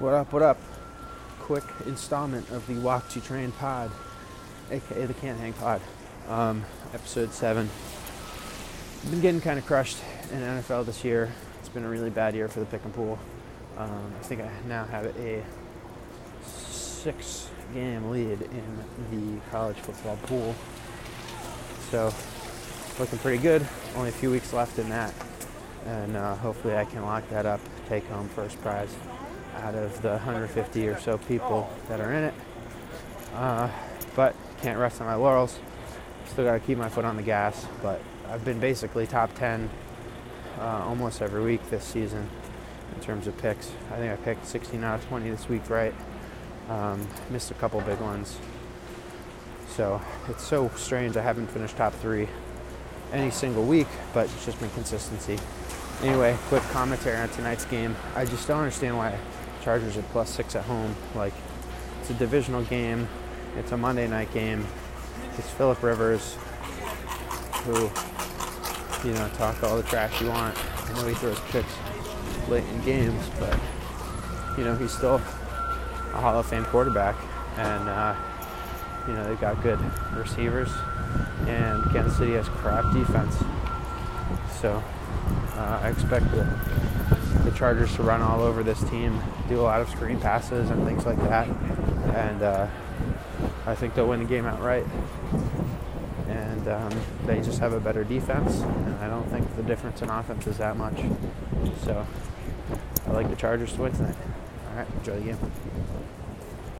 What up, what up? Quick installment of the Walk to Train pod, aka the Can't Hang pod, um, episode 7. I've been getting kind of crushed in NFL this year. It's been a really bad year for the pick and pool. Um, I think I now have a six game lead in the college football pool. So, looking pretty good. Only a few weeks left in that. And uh, hopefully, I can lock that up, take home first prize out of the 150 or so people that are in it. Uh, but can't rest on my laurels. Still got to keep my foot on the gas. But I've been basically top 10 uh, almost every week this season in terms of picks. I think I picked 16 out of 20 this week, right? Um, missed a couple big ones. So it's so strange. I haven't finished top three any single week, but it's just been consistency. Anyway, quick commentary on tonight's game. I just don't understand why Chargers are plus six at home. Like, it's a divisional game. It's a Monday night game. It's Philip Rivers, who, you know, talk all the trash you want. I know he throws picks late in games, but you know he's still a Hall of Fame quarterback, and uh, you know they've got good receivers, and Kansas City has crap defense. So uh, I expect the, Chargers to run all over this team, do a lot of screen passes and things like that, and uh, I think they'll win the game outright. And um, they just have a better defense, and I don't think the difference in offense is that much. So I like the Chargers to win tonight. All right, enjoy the game.